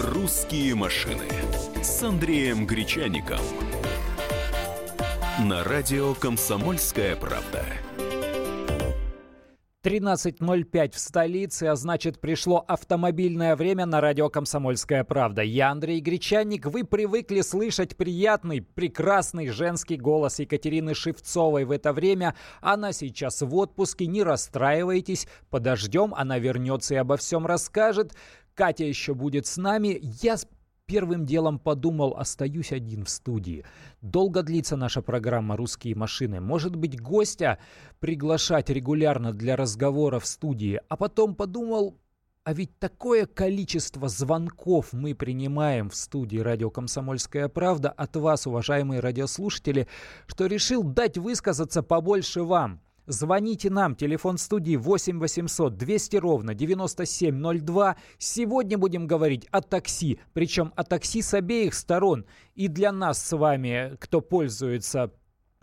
«Русские машины» с Андреем Гречаником. На радио «Комсомольская правда». 13.05 в столице, а значит пришло автомобильное время на радио «Комсомольская правда». Я Андрей Гречанник. Вы привыкли слышать приятный, прекрасный женский голос Екатерины Шевцовой в это время. Она сейчас в отпуске, не расстраивайтесь, подождем, она вернется и обо всем расскажет. Катя еще будет с нами. Я первым делом подумал, остаюсь один в студии. Долго длится наша программа «Русские машины». Может быть, гостя приглашать регулярно для разговора в студии. А потом подумал, а ведь такое количество звонков мы принимаем в студии «Радио Комсомольская правда» от вас, уважаемые радиослушатели, что решил дать высказаться побольше вам – Звоните нам, телефон студии 8 800 200 ровно 9702. Сегодня будем говорить о такси, причем о такси с обеих сторон. И для нас с вами, кто пользуется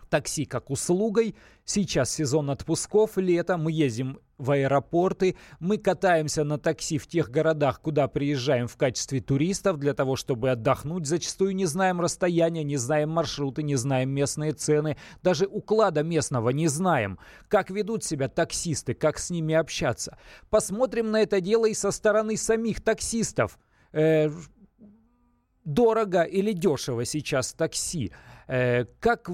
такси как услугой. Сейчас сезон отпусков, лето, мы ездим в аэропорты, мы катаемся на такси в тех городах, куда приезжаем в качестве туристов для того, чтобы отдохнуть. Зачастую не знаем расстояния, не знаем маршруты, не знаем местные цены, даже уклада местного не знаем. Как ведут себя таксисты, как с ними общаться. Посмотрим на это дело и со стороны самих таксистов. Э, дорого или дешево сейчас такси? Э, как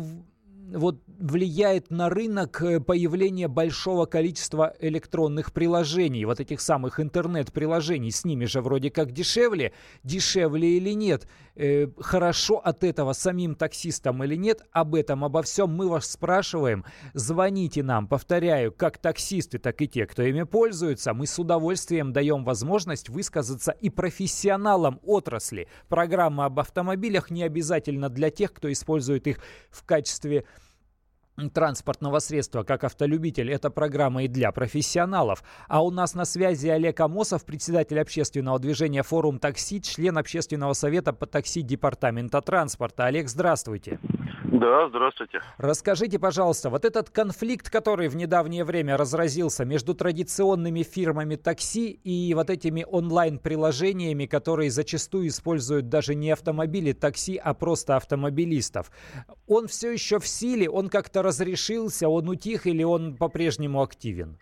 вот влияет на рынок э, появление большого количества электронных приложений, вот этих самых интернет-приложений, с ними же вроде как дешевле, дешевле или нет, э, хорошо от этого самим таксистам или нет, об этом, обо всем мы вас спрашиваем, звоните нам, повторяю, как таксисты, так и те, кто ими пользуются, мы с удовольствием даем возможность высказаться и профессионалам отрасли. Программа об автомобилях не обязательно для тех, кто использует их в качестве транспортного средства как автолюбитель, это программа и для профессионалов. А у нас на связи Олег Амосов, председатель общественного движения «Форум такси», член общественного совета по такси Департамента транспорта. Олег, здравствуйте. Да, здравствуйте. Расскажите, пожалуйста, вот этот конфликт, который в недавнее время разразился между традиционными фирмами такси и вот этими онлайн-приложениями, которые зачастую используют даже не автомобили такси, а просто автомобилистов, он все еще в силе, он как-то разрешился, он утих или он по-прежнему активен?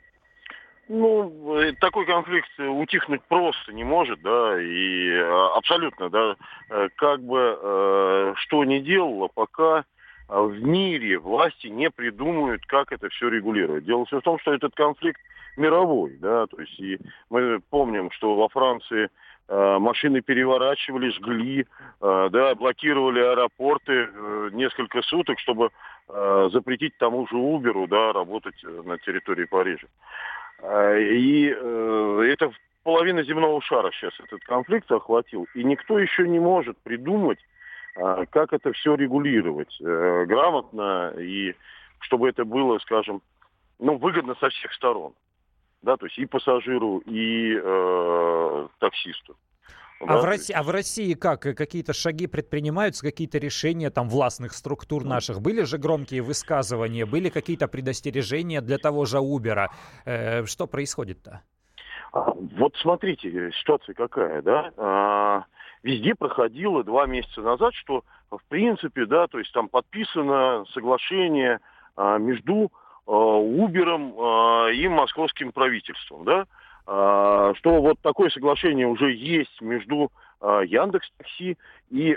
Ну, э, такой конфликт утихнуть просто не может, да, и э, абсолютно, да, э, как бы что ни делало, пока в мире власти не придумают, как это все регулировать. Дело все в том, что этот конфликт мировой, да, то есть и мы помним, что во Франции э, машины переворачивали, жгли, э, да, блокировали аэропорты э, несколько суток, чтобы запретить тому же Uber, да, работать на территории Парижа. И это половина земного шара сейчас этот конфликт охватил, и никто еще не может придумать, а, как это все регулировать э, грамотно и чтобы это было, скажем, ну, выгодно со всех сторон. Да, то есть и пассажиру, и э, таксисту. А, да? в России, а в России как? Какие-то шаги предпринимаются, какие-то решения там властных структур наших? Были же громкие высказывания, были какие-то предостережения для того же Uber? Э, что происходит-то? А, вот смотрите, ситуация какая, да? А, везде проходило два месяца назад, что в принципе, да, то есть там подписано соглашение а, между Убером а, и московским правительством, да, что вот такое соглашение уже есть между Яндекс Такси и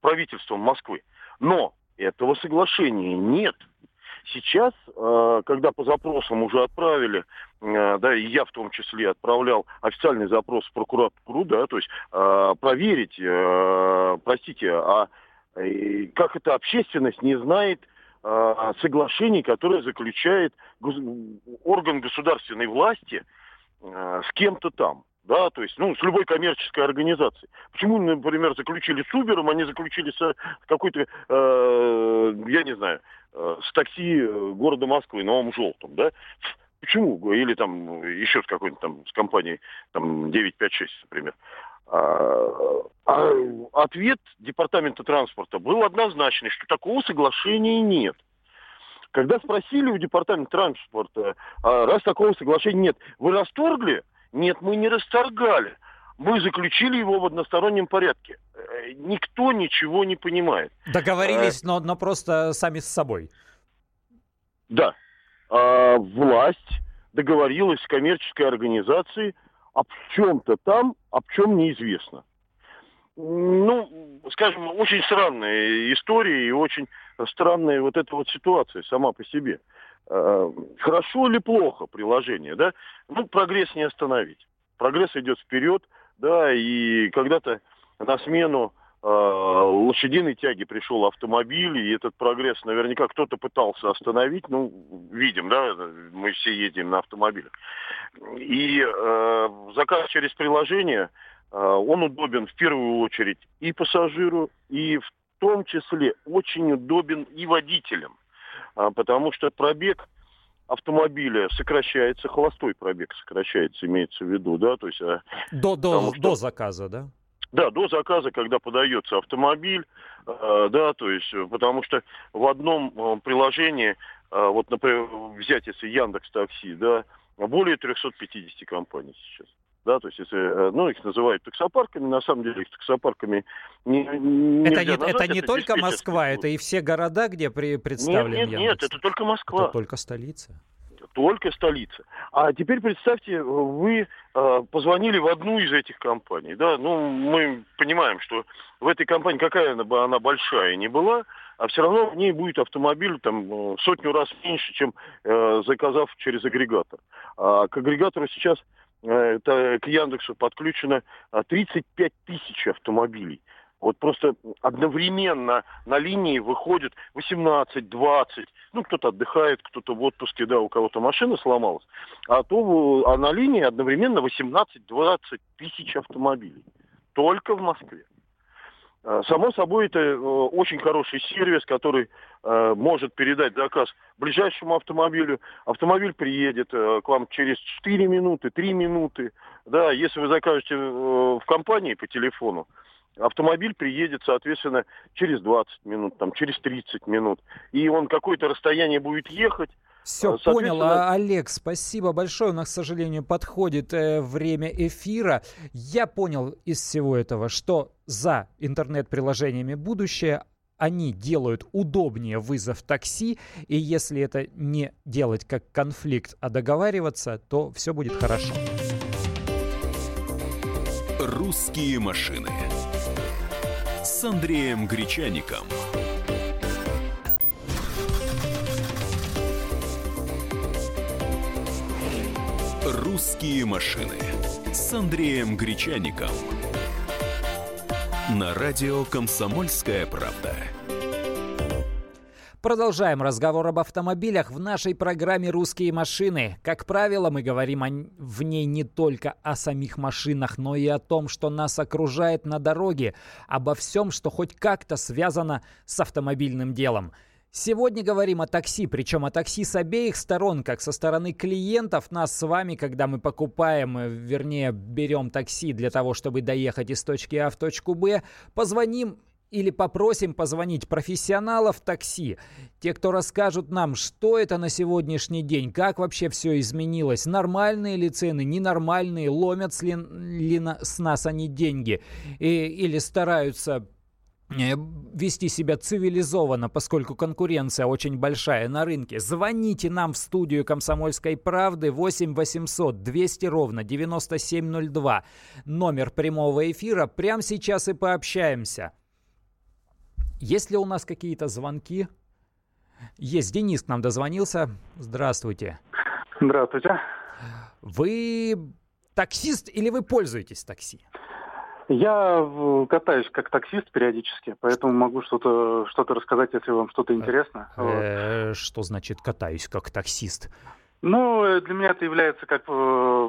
правительством Москвы. Но этого соглашения нет. Сейчас, э, когда по запросам уже отправили, э, да, и я в том числе отправлял официальный запрос в прокуратуру, да, то есть э, проверить, простите, а как эта общественность не знает соглашений, которые заключает орган государственной власти с кем-то там да, то есть, ну, с любой коммерческой организацией. Почему, например, заключили с Uber, они заключили с какой-то, э, я не знаю, с такси э, города Москвы, Новым Желтым, да? Почему? Или там еще с какой-нибудь там, с компанией, там, 956, например. А, а ответ Департамента транспорта был однозначный, что такого соглашения нет. Когда спросили у Департамента транспорта, а раз такого соглашения нет, вы расторгли нет, мы не расторгали. Мы заключили его в одностороннем порядке. Э, никто ничего не понимает. Договорились, а, но, но просто сами с собой. Да. А, власть договорилась с коммерческой организацией об чем-то там, об чем неизвестно. Ну, скажем, очень странная история и очень странная вот эта вот ситуация сама по себе. А, хорошо или плохо приложение, да? Ну, прогресс не остановить. Прогресс идет вперед, да, и когда-то на смену э, лошадиной тяги пришел автомобиль, и этот прогресс наверняка кто-то пытался остановить, ну, видим, да, мы все едем на автомобилях. И э, заказ через приложение, э, он удобен в первую очередь и пассажиру, и в том числе очень удобен и водителям, э, потому что пробег автомобиля сокращается, холостой пробег сокращается, имеется в виду, да, то есть... Э, до, до, что, до заказа, да? Да, до заказа, когда подается автомобиль, э, да, то есть, потому что в одном э, приложении, э, вот, например, взять если Яндекс Такси, да, более 350 компаний сейчас. Да, то есть, если, э, ну, их называют таксопарками, на самом деле их таксопарками не, не это, не, назвать, это не это только Москва, это и все города, где при, представлен Нет, нет, Яндекс. нет, это только Москва. Это только столица только столица. А теперь представьте, вы э, позвонили в одну из этих компаний, да, ну мы понимаем, что в этой компании какая она, она большая не была, а все равно в ней будет автомобиль там э, сотню раз меньше, чем э, заказав через агрегатор. А к агрегатору сейчас это, к Яндексу подключено 35 тысяч автомобилей. Вот просто одновременно на линии выходит 18, 20. Ну, кто-то отдыхает, кто-то в отпуске, да, у кого-то машина сломалась. А то а на линии одновременно 18-20 тысяч автомобилей. Только в Москве. А, само собой, это э, очень хороший сервис, который э, может передать заказ ближайшему автомобилю. Автомобиль приедет э, к вам через 4 минуты, 3 минуты. Да, если вы закажете в компании по телефону, автомобиль приедет, соответственно, через 20 минут, там, через 30 минут. И он какое-то расстояние будет ехать. Все, э, понял. А, Олег, спасибо большое. У нас, к сожалению, подходит э, время эфира. Я понял из всего этого, что за интернет-приложениями будущее они делают удобнее вызов такси, и если это не делать как конфликт, а договариваться, то все будет хорошо. Русские машины с Андреем Гречаником. «Русские машины» с Андреем Гречаником. На радио «Комсомольская правда». Продолжаем разговор об автомобилях в нашей программе «Русские машины». Как правило, мы говорим о, в ней не только о самих машинах, но и о том, что нас окружает на дороге, обо всем, что хоть как-то связано с автомобильным делом. Сегодня говорим о такси, причем о такси с обеих сторон, как со стороны клиентов, нас с вами, когда мы покупаем, э, вернее, берем такси для того, чтобы доехать из точки А в точку Б, позвоним или попросим позвонить профессионалов такси, те, кто расскажут нам, что это на сегодняшний день, как вообще все изменилось, нормальные ли цены, ненормальные, ломят ли, ли на, с нас они деньги и, или стараются вести себя цивилизованно, поскольку конкуренция очень большая на рынке. Звоните нам в студию «Комсомольской правды» 8 800 200 ровно 9702. Номер прямого эфира. Прямо сейчас и пообщаемся. Есть ли у нас какие-то звонки? Есть. Денис к нам дозвонился. Здравствуйте. Здравствуйте. Вы таксист или вы пользуетесь такси? Я катаюсь как таксист периодически, поэтому могу что-то что рассказать, если вам что-то интересно. Э, что значит катаюсь как таксист? Ну, э, для меня это является как, э,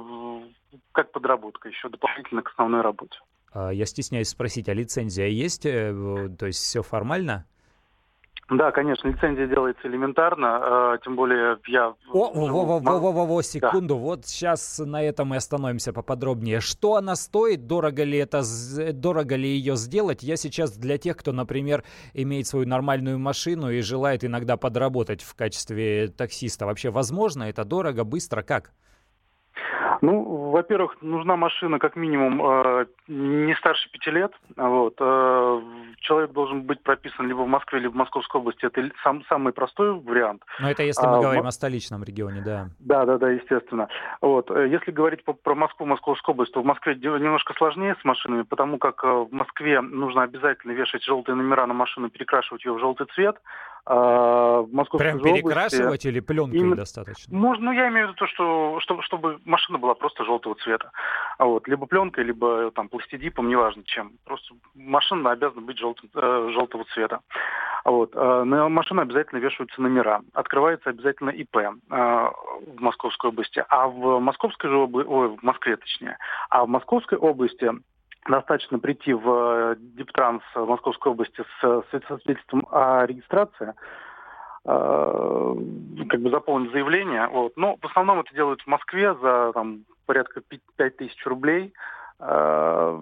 как подработка еще дополнительно к основной работе. А, я стесняюсь спросить, а лицензия есть? Э, то есть все формально? Да, конечно, лицензия делается элементарно, э, тем более я... О, во, во, во, во, во, во, секунду, да. вот сейчас на этом мы остановимся поподробнее. Что она стоит, дорого ли это, дорого ли ее сделать? Я сейчас для тех, кто, например, имеет свою нормальную машину и желает иногда подработать в качестве таксиста. Вообще возможно это дорого, быстро, как? Ну, во-первых, нужна машина как минимум э, не старше пяти лет. Вот. Э, человек должен быть прописан либо в Москве, либо в Московской области. Это сам, самый простой вариант. Но это если мы а, говорим в... о столичном регионе, да. Да, да, да, естественно. Вот. Э, если говорить по, про Москву, Московскую область, то в Москве немножко сложнее с машинами, потому как э, в Москве нужно обязательно вешать желтые номера на машину, перекрашивать ее в желтый цвет. А в Московской Прям перекрашивать области, или пленкой именно, достаточно? Можно, ну, я имею в виду то, что чтобы, чтобы машина была просто желтого цвета. А вот, либо пленкой, либо там пластидипом, неважно чем. Просто машина обязана быть желтым, э, желтого цвета. А вот, э, на машину обязательно вешаются номера. Открывается обязательно ИП э, в Московской области. А в Московской же области, ой, в Москве точнее, а в Московской области достаточно прийти в э, Диптранс Московской области с свидетельством о регистрации, э, как бы заполнить заявление. Вот. Но в основном это делают в Москве за там, порядка 5 тысяч рублей. Э,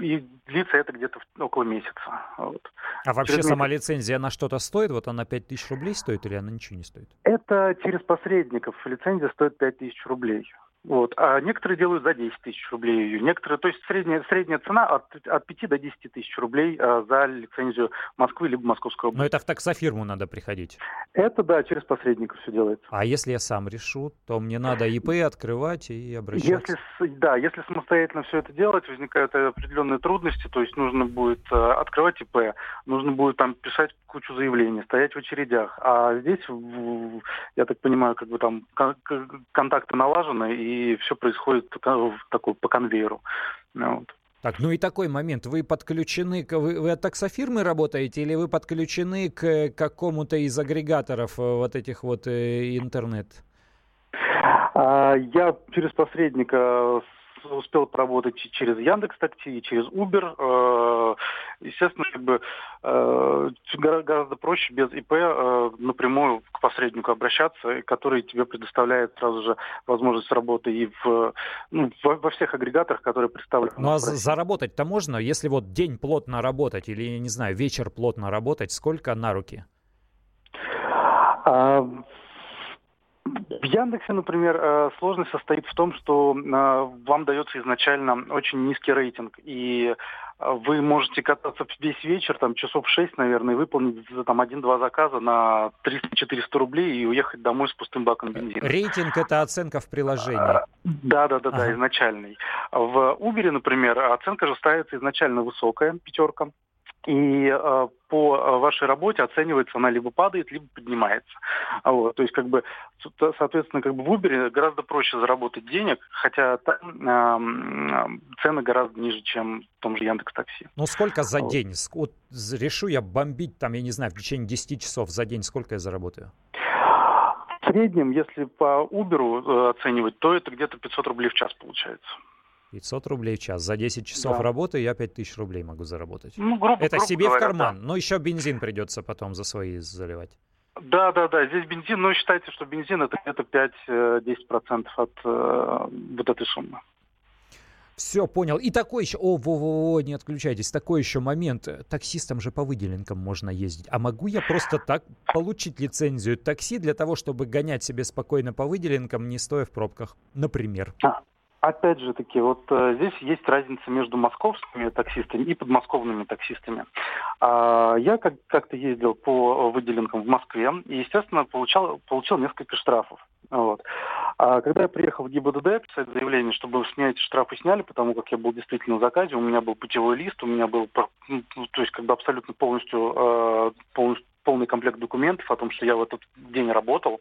и длится это где-то около месяца. Вот. А вообще через сама месяц... лицензия, она что-то стоит? Вот она 5 тысяч рублей стоит или она ничего не стоит? Это через посредников. Лицензия стоит 5 тысяч рублей. Вот. А некоторые делают за 10 тысяч рублей ее. Некоторые, то есть средняя, средняя цена от, от 5 до 10 тысяч рублей а, за лицензию Москвы либо Московской области. Но это в таксофирму надо приходить? Это, да, через посредников все делается. А если я сам решу, то мне надо ИП открывать и обращаться? Если, да, если самостоятельно все это делать, возникают определенные трудности, то есть нужно будет э, открывать ИП, нужно будет там писать кучу заявлений, стоять в очередях. А здесь, я так понимаю, как бы там контакты налажены, и и все происходит такой по конвейеру. Ну вот. Так, ну и такой момент. Вы подключены, к, вы, вы от таксофирмы работаете или вы подключены к какому-то из агрегаторов э, вот этих вот э, интернет? А, я через посредника успел поработать через Яндекс Такси, через Uber. Э, естественно, как бы э, гораздо проще без ИП э, напрямую к посреднику обращаться, который тебе предоставляет сразу же возможность работы и в, ну, во всех агрегаторах, которые представлены. Ну а заработать-то можно, если вот день плотно работать или, не знаю, вечер плотно работать, сколько на руки? А, в Яндексе, например, э, сложность состоит в том, что э, вам дается изначально очень низкий рейтинг, и э, вы можете кататься весь вечер, там, часов 6, наверное, выполнить там один-два заказа на 300-400 рублей и уехать домой с пустым баком бензина. Рейтинг – это оценка в приложении? Да, да, да, да, изначальный. В Uber, например, оценка же ставится изначально высокая, пятерка и э, по э, вашей работе оценивается она либо падает, либо поднимается. Вот, то есть, как бы, соответственно, как бы в Uber гораздо проще заработать денег, хотя там э, цены гораздо ниже, чем в том же Яндекс Такси. Ну, сколько за вот. день? Вот решу я бомбить, там, я не знаю, в течение 10 часов за день, сколько я заработаю? В среднем, если по Uber э, оценивать, то это где-то 500 рублей в час получается. 500 рублей в час. За 10 часов да. работы я 5000 рублей могу заработать. Ну, грубо, Это грубо себе говоря, в карман. Да. Но еще бензин придется потом за свои заливать. Да, да, да. Здесь бензин, но считайте, что бензин это где-то 5-10% от э, вот этой суммы. Все, понял. И такой еще... О, во, во, во, не отключайтесь. Такой еще момент. Таксистам же по выделенкам можно ездить. А могу я просто так получить лицензию такси для того, чтобы гонять себе спокойно по выделенкам, не стоя в пробках? Например. А, Опять же таки, вот э, здесь есть разница между московскими таксистами и подмосковными таксистами. А, я как- как-то ездил по выделенкам в Москве и, естественно, получал, получил несколько штрафов. Вот. А когда я приехал в ГИБДД писать заявление, чтобы снять штрафы сняли, потому как я был действительно в заказе, у меня был путевой лист, у меня был, ну, то есть как бы абсолютно полностью, э, полностью полный комплект документов о том, что я в этот день работал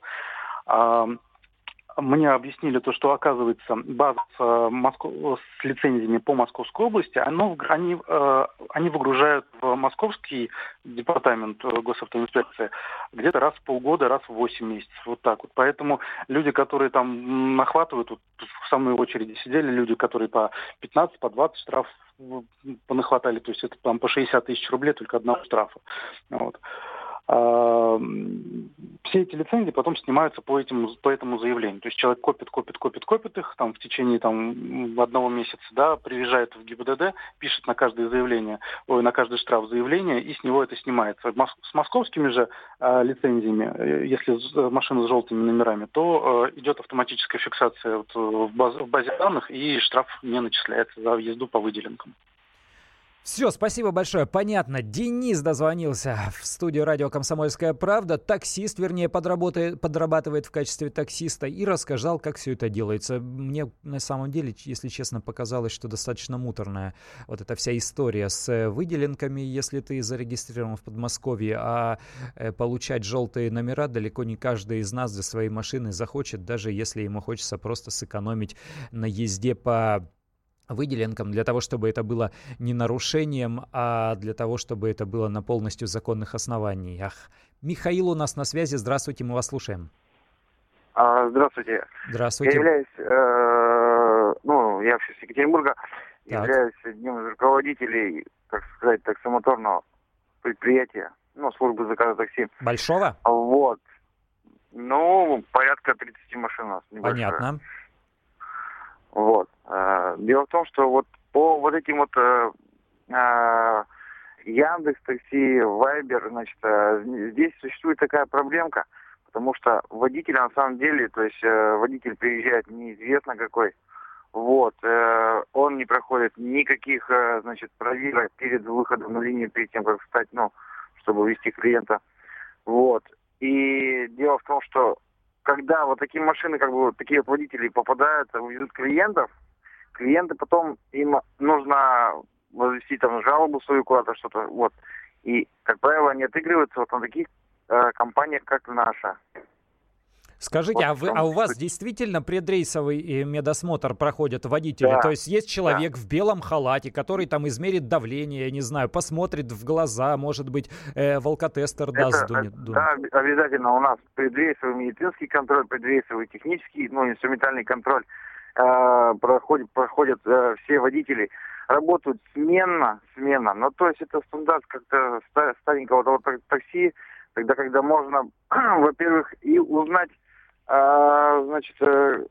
мне объяснили то, что оказывается база с, э, Москв... с лицензиями по Московской области, оно, они, э, они выгружают в московский департамент э, госавтоинспекции где-то раз в полгода, раз в 8 месяцев. Вот так вот. Поэтому люди, которые там нахватывают, вот в самой очереди сидели люди, которые по 15, по 20 штраф понахватали, то есть это там по 60 тысяч рублей только одного штрафа. Вот. Э, все эти лицензии потом снимаются по, этим, по этому заявлению. То есть человек копит, копит, копит, копит их там в течение там, одного месяца, да, приезжает в ГИБДД, пишет на каждое заявление, ой, на каждый штраф заявление, и с него это снимается. С московскими же э, лицензиями, э, если машина с желтыми номерами, то э, идет автоматическая фиксация вот, в, баз, в базе данных, и штраф не начисляется за езду по выделенкам. Все, спасибо большое. Понятно. Денис дозвонился в студию радио «Комсомольская правда». Таксист, вернее, подрабатывает в качестве таксиста и рассказал, как все это делается. Мне на самом деле, если честно, показалось, что достаточно муторная вот эта вся история с выделенками, если ты зарегистрирован в Подмосковье, а э, получать желтые номера далеко не каждый из нас для своей машины захочет, даже если ему хочется просто сэкономить на езде по выделенкам для того, чтобы это было не нарушением, а для того, чтобы это было на полностью законных основаниях. Михаил у нас на связи. Здравствуйте, мы вас слушаем. А, здравствуйте. Здравствуйте. Я являюсь, э, ну, я вообще с Екатеринбурга, так. являюсь одним из руководителей, так сказать, таксомоторного предприятия, ну, службы заказа такси. Большого? Вот. Ну, порядка 30 машин у нас. Небольшое. Понятно. Вот. Э, дело в том, что вот по вот этим вот э, э, Яндекс Такси, Вайбер, значит, здесь существует такая проблемка, потому что водитель на самом деле, то есть водитель приезжает неизвестно какой, вот, он не проходит никаких, значит, проверок перед выходом на линию, перед тем, как встать, ну, чтобы вести клиента, вот. И дело в том, что когда вот такие машины, как бы такие водители попадают, увезут клиентов, клиенты потом, им нужно возвести там жалобу свою куда-то, что-то, вот. И, как правило, они отыгрываются вот на таких э, компаниях, как наша. Скажите, вот а, вы, а у вас действительно предрейсовый э, медосмотр проходят водители? Да. То есть есть человек да. в белом халате, который там измерит давление, я не знаю, посмотрит в глаза, может быть, э, волкотестер это, даст? Дунет, дунет. Да, обязательно у нас предрейсовый медицинский контроль, предрейсовый технический, ну, инструментальный контроль э, проходит, проходят э, все водители работают сменно, сменно. Ну, то есть это стандарт как-то старенького вот, такси, тогда, когда можно, во-первых, и узнать а, значит, э,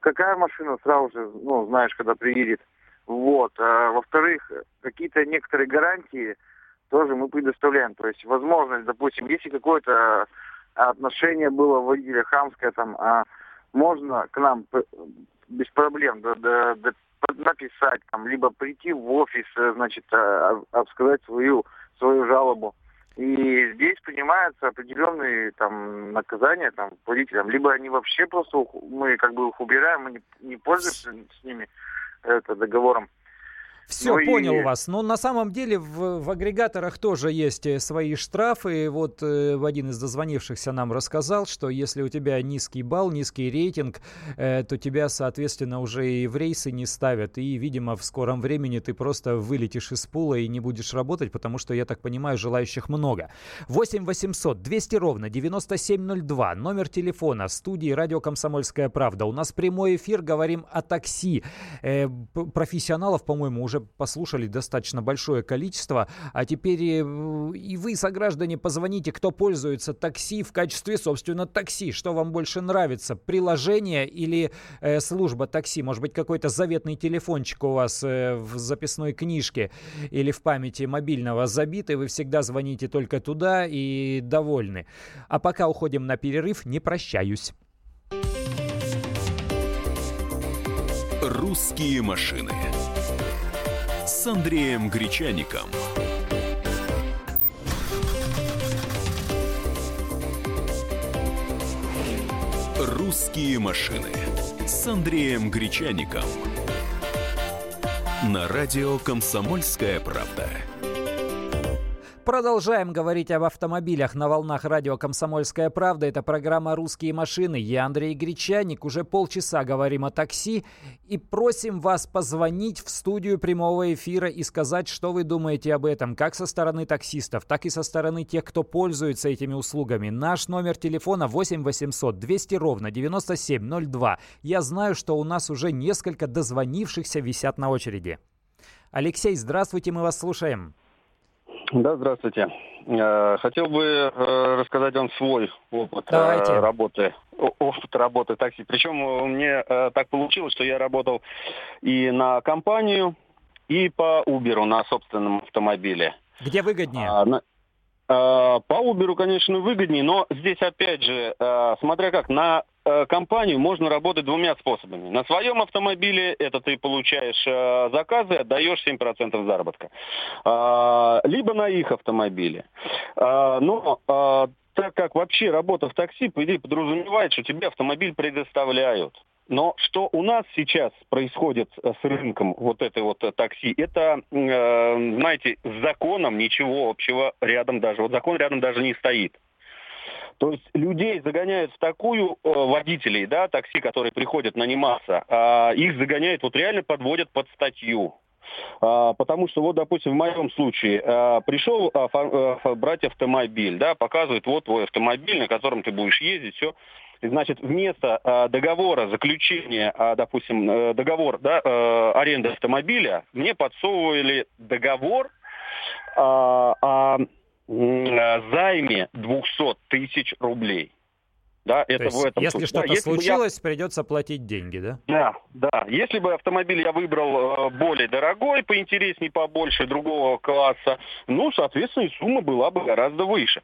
какая машина сразу же, ну, знаешь, когда приедет. Вот. А, во-вторых, какие-то некоторые гарантии тоже мы предоставляем. То есть возможность, допустим, если какое-то отношение было водителя хамское, там, а, можно к нам без проблем да, да, да, написать, там, либо прийти в офис, э, значит, а, а, сказать свою, свою жалобу. И здесь принимаются определенные там наказания там водителям. Либо они вообще просто мы как бы их убираем, мы не, не пользуемся с ними это, договором. Все, ну, понял и... вас. Но на самом деле в, в агрегаторах тоже есть э, свои штрафы. Вот э, один из дозвонившихся нам рассказал, что если у тебя низкий балл, низкий рейтинг, э, то тебя, соответственно, уже и в рейсы не ставят. И, видимо, в скором времени ты просто вылетишь из пула и не будешь работать, потому что, я так понимаю, желающих много. 8 800 200 ровно 9702. Номер телефона студии «Радио Комсомольская правда». У нас прямой эфир, говорим о такси. Э, профессионалов, по-моему, уже уже послушали достаточно большое количество, а теперь и, и вы, сограждане, позвоните, кто пользуется такси в качестве, собственно, такси. Что вам больше нравится, приложение или э, служба такси? Может быть, какой-то заветный телефончик у вас э, в записной книжке или в памяти мобильного забит, и вы всегда звоните только туда и довольны. А пока уходим на перерыв, не прощаюсь. «Русские машины» с Андреем Гречаником. «Русские машины» с Андреем Гречаником. На радио «Комсомольская правда». Продолжаем говорить об автомобилях на волнах радио «Комсомольская правда». Это программа «Русские машины». Я Андрей Гречаник. Уже полчаса говорим о такси и просим вас позвонить в студию прямого эфира и сказать, что вы думаете об этом, как со стороны таксистов, так и со стороны тех, кто пользуется этими услугами. Наш номер телефона 8 800 200 ровно 9702. Я знаю, что у нас уже несколько дозвонившихся висят на очереди. Алексей, здравствуйте, мы вас слушаем. Да, здравствуйте. Э, хотел бы э, рассказать вам свой опыт Давайте. работы. Опыт работы такси. Причем мне так получилось, что я работал и на компанию, и по Uber на собственном автомобиле. Где выгоднее? А, на, а, по Uber, конечно, выгоднее, но здесь опять же, а, смотря как, на компанию можно работать двумя способами. На своем автомобиле это ты получаешь а, заказы, отдаешь 7% заработка. А, либо на их автомобиле. А, но а, так как вообще работа в такси, по идее, подразумевает, что тебе автомобиль предоставляют. Но что у нас сейчас происходит э, с рынком вот этой вот э, такси, это, э, знаете, с законом ничего общего рядом даже, вот закон рядом даже не стоит. То есть людей загоняют в такую э, водителей, да, такси, которые приходят наниматься, э, их загоняют, вот реально подводят под статью. А, потому что вот, допустим, в моем случае а, пришел а, брать автомобиль, да, показывает вот твой автомобиль, на котором ты будешь ездить, все. Значит, вместо э, договора заключения, э, допустим, э, договор да, э, аренды автомобиля, мне подсовывали договор э, о э, займе 200 тысяч рублей. Да, это То есть, в этом если что-то да, случилось, я... придется платить деньги, да? Да, да. Если бы автомобиль я выбрал э, более дорогой, поинтереснее, побольше, другого класса, ну, соответственно, и сумма была бы гораздо выше.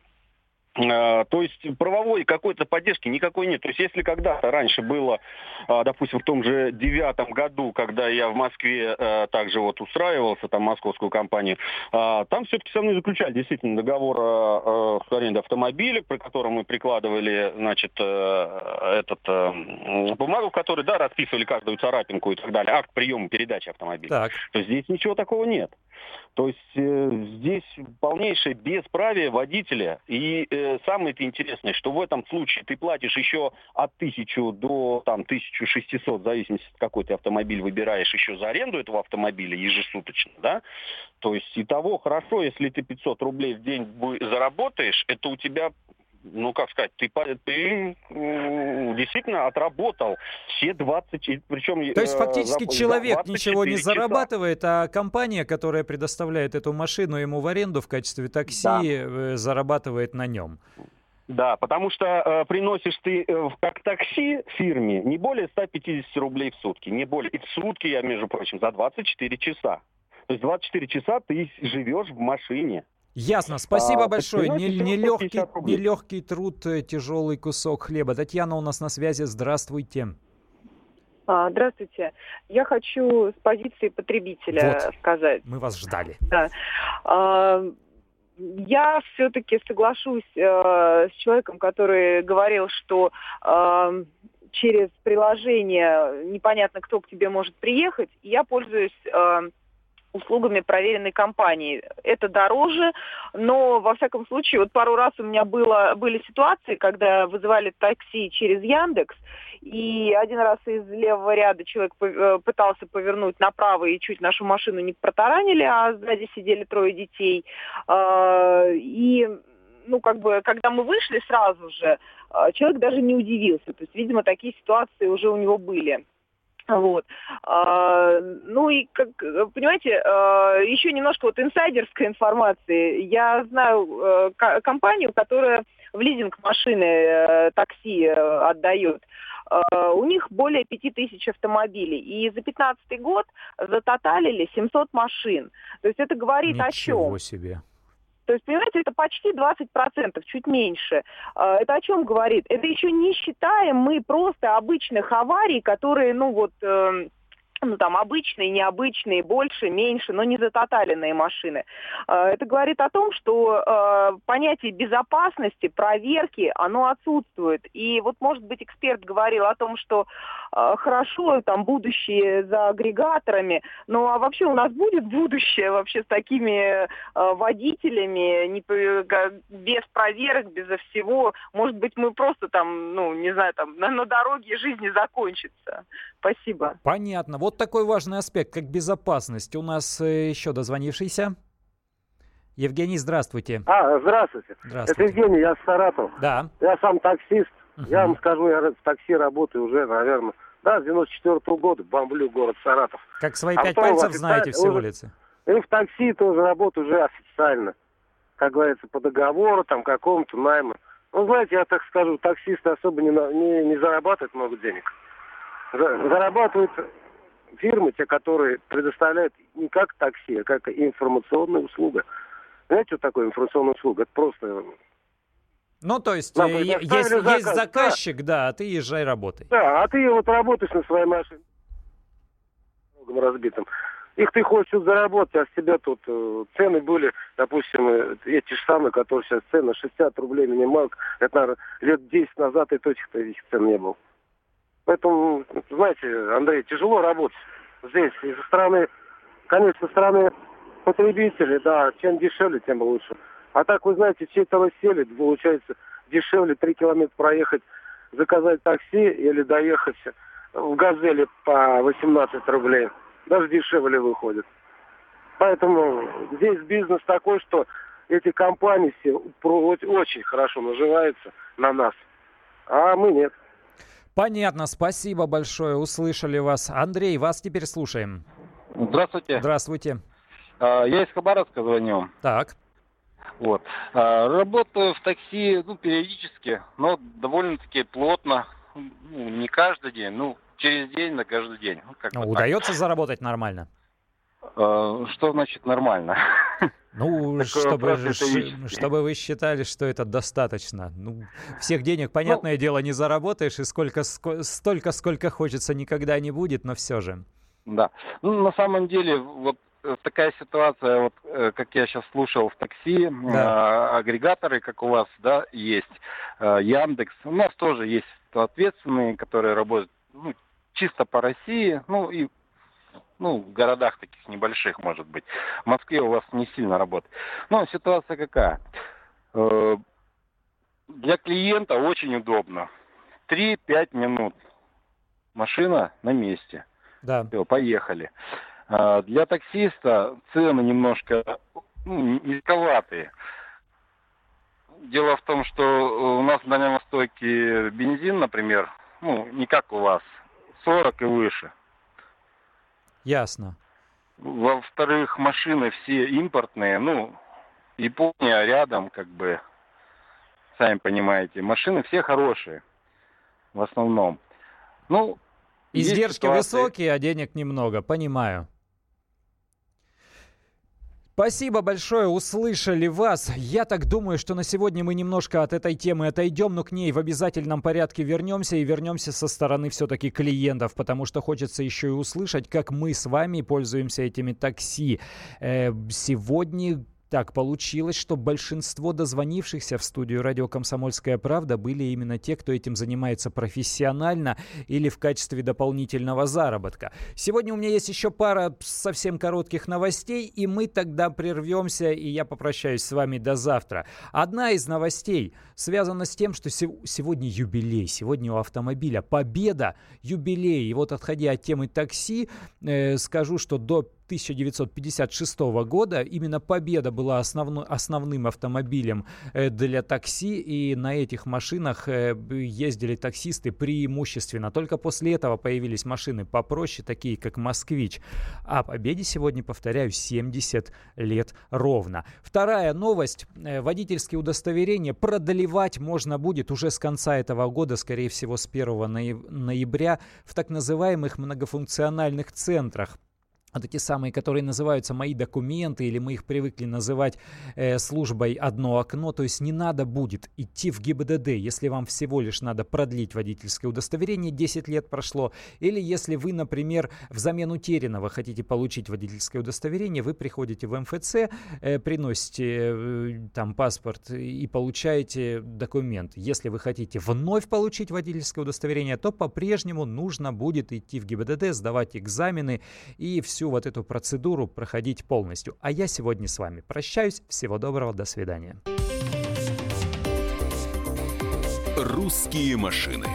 А, то есть правовой какой-то поддержки никакой нет. То есть если когда-то раньше было, а, допустим, в том же девятом году, когда я в Москве а, также вот устраивался, там, московскую компанию, там все-таки со мной заключали действительно договор с арендой автомобиля, при котором мы прикладывали, значит, этот бумагу, в которой, да, расписывали каждую царапинку и так далее, акт приема передачи автомобиля. Так. То есть здесь ничего такого нет. То есть э, здесь полнейшее бесправие водителя. И э, самое интересное, что в этом случае ты платишь еще от 1000 до там, 1600, в зависимости от какой ты автомобиль выбираешь, еще за аренду этого автомобиля ежесуточно. Да? То есть и того хорошо, если ты 500 рублей в день заработаешь, это у тебя ну, как сказать, ты, ты действительно отработал все 20, причем... То есть э, фактически за, человек ничего не часа. зарабатывает, а компания, которая предоставляет эту машину ему в аренду в качестве такси, да. Э, зарабатывает на нем. Да, потому что э, приносишь ты э, как такси фирме не более 150 рублей в сутки. Не более. И в сутки я, между прочим, за 24 часа. То есть 24 часа ты живешь в машине. Ясно, спасибо а, большое. Нелегкий не, не легкий труд, э, тяжелый кусок хлеба. Татьяна у нас на связи. Здравствуйте. А, здравствуйте. Я хочу с позиции потребителя вот. сказать. Мы вас ждали. Да. А, я все-таки соглашусь э, с человеком, который говорил, что э, через приложение непонятно, кто к тебе может приехать. Я пользуюсь услугами проверенной компании. Это дороже, но, во всяком случае, вот пару раз у меня было, были ситуации, когда вызывали такси через Яндекс, и один раз из левого ряда человек э, пытался повернуть направо и чуть нашу машину не протаранили, а сзади сидели трое детей. А, и ну, как бы, когда мы вышли сразу же, а, человек даже не удивился. То есть, видимо, такие ситуации уже у него были. Вот. А, ну и, как, понимаете, а, еще немножко вот инсайдерской информации. Я знаю а, компанию, которая в лизинг машины а, такси а, отдает. А, у них более 5000 автомобилей. И за 2015 год затоталили 700 машин. То есть это говорит Ничего о чем? Себе. То есть, понимаете, это почти 20%, чуть меньше. А, это о чем говорит? Это еще не считаем мы просто обычных аварий, которые, ну вот, эм, ну, там, обычные, необычные, больше, меньше, но не затоталенные машины. А, это говорит о том, что э, понятие безопасности, проверки, оно отсутствует. И вот, может быть, эксперт говорил о том, что э, хорошо, там, будущее за агрегаторами, ну, а вообще у нас будет будущее вообще с такими э, водителями, не, без проверок, безо всего. Может быть, мы просто там, ну, не знаю, там, на, на дороге жизни закончится. Спасибо. Понятно. Вот такой важный аспект, как безопасность. У нас э, еще дозвонившийся. Евгений, здравствуйте. А, здравствуйте. Здравствуйте. Это Евгений, я с Саратова. Да. Я сам таксист. Угу. Я вам скажу, я в такси работаю уже, наверное, да, с 94 -го года, бомблю город Саратов. Как свои а пять пальцев знаете все улицы. И в такси тоже работаю уже официально. как говорится, по договору, там, какому-то найму. Ну, знаете, я так скажу, таксисты особо не, не, не зарабатывают много денег. Зарабатывают фирмы, те, которые предоставляют не как такси, а как информационная услуга. Знаете, что такое информационная услуга? Это просто... Ну, то есть, э, есть, заказ, есть заказчик, да. да, а ты езжай работай. Да, а ты вот работаешь на своей машине разбитым. Их ты хочешь заработать, а с тебя тут э, цены были, допустим, э, эти же самые, которые сейчас цены 60 рублей минималка. Это, наверное, лет 10 назад и точно этих цен не было. Поэтому, знаете, Андрей, тяжело работать здесь. И со стороны, конечно, со стороны потребителей, да, чем дешевле, тем лучше. А так, вы знаете, чей-то сели, получается, дешевле 3 километра проехать, заказать такси или доехать в «Газели» по 18 рублей. Даже дешевле выходит. Поэтому здесь бизнес такой, что эти компании все очень хорошо наживаются на нас, а мы нет. Понятно, спасибо большое, услышали вас. Андрей, вас теперь слушаем. Здравствуйте. Здравствуйте. А, я из Хабаровска звоню. Так. Вот. А, работаю в такси, ну, периодически, но довольно-таки плотно. Ну, не каждый день, ну, через день на каждый день. Ну, как ну, удается так. заработать нормально? А, что значит нормально? Ну, чтобы, чтобы вы считали, что это достаточно. Ну, всех денег, понятное ну, дело, не заработаешь, и сколько, столько, сколько хочется, никогда не будет, но все же. Да. Ну, на самом деле, вот э, такая ситуация, вот э, как я сейчас слушал в такси, да. э, агрегаторы, как у вас, да, есть, э, Яндекс, у нас тоже есть ответственные, которые работают ну, чисто по России, ну и ну, в городах таких небольших, может быть. В Москве у вас не сильно работает. Но ситуация какая? Э, для клиента очень удобно. 3-5 минут. Машина на месте. Да. Все, поехали. Э, для таксиста цены немножко ну, низковатые. Дело в том, что у нас в Дальнем Востоке бензин, например, ну, не как у вас, 40 и выше. Ясно. Во-вторых, машины все импортные, ну, Япония рядом, как бы, сами понимаете. Машины все хорошие, в основном. Ну, Издержки высокие, а денег немного, понимаю. Спасибо большое, услышали вас. Я так думаю, что на сегодня мы немножко от этой темы отойдем, но к ней в обязательном порядке вернемся и вернемся со стороны все-таки клиентов, потому что хочется еще и услышать, как мы с вами пользуемся этими такси. Э, сегодня так получилось, что большинство дозвонившихся в студию радио «Комсомольская правда» были именно те, кто этим занимается профессионально или в качестве дополнительного заработка. Сегодня у меня есть еще пара совсем коротких новостей, и мы тогда прервемся, и я попрощаюсь с вами до завтра. Одна из новостей связана с тем, что сегодня юбилей, сегодня у автомобиля победа, юбилей. И вот отходя от темы такси, э, скажу, что до 1956 года именно Победа была основной, основным автомобилем э, для такси, и на этих машинах э, ездили таксисты преимущественно. Только после этого появились машины попроще, такие как «Москвич». А Победе сегодня, повторяю, 70 лет ровно. Вторая новость. Э, водительские удостоверения продлевать можно будет уже с конца этого года, скорее всего, с 1 ноября в так называемых многофункциональных центрах вот эти самые, которые называются «Мои документы», или мы их привыкли называть э, службой «Одно окно», то есть не надо будет идти в ГИБДД, если вам всего лишь надо продлить водительское удостоверение, 10 лет прошло, или если вы, например, взамен утерянного хотите получить водительское удостоверение, вы приходите в МФЦ, э, приносите э, там паспорт и получаете документ. Если вы хотите вновь получить водительское удостоверение, то по-прежнему нужно будет идти в ГИБДД, сдавать экзамены и все всю вот эту процедуру проходить полностью. А я сегодня с вами прощаюсь. Всего доброго, до свидания. «Русские машины»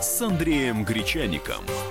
с Андреем Гречаником –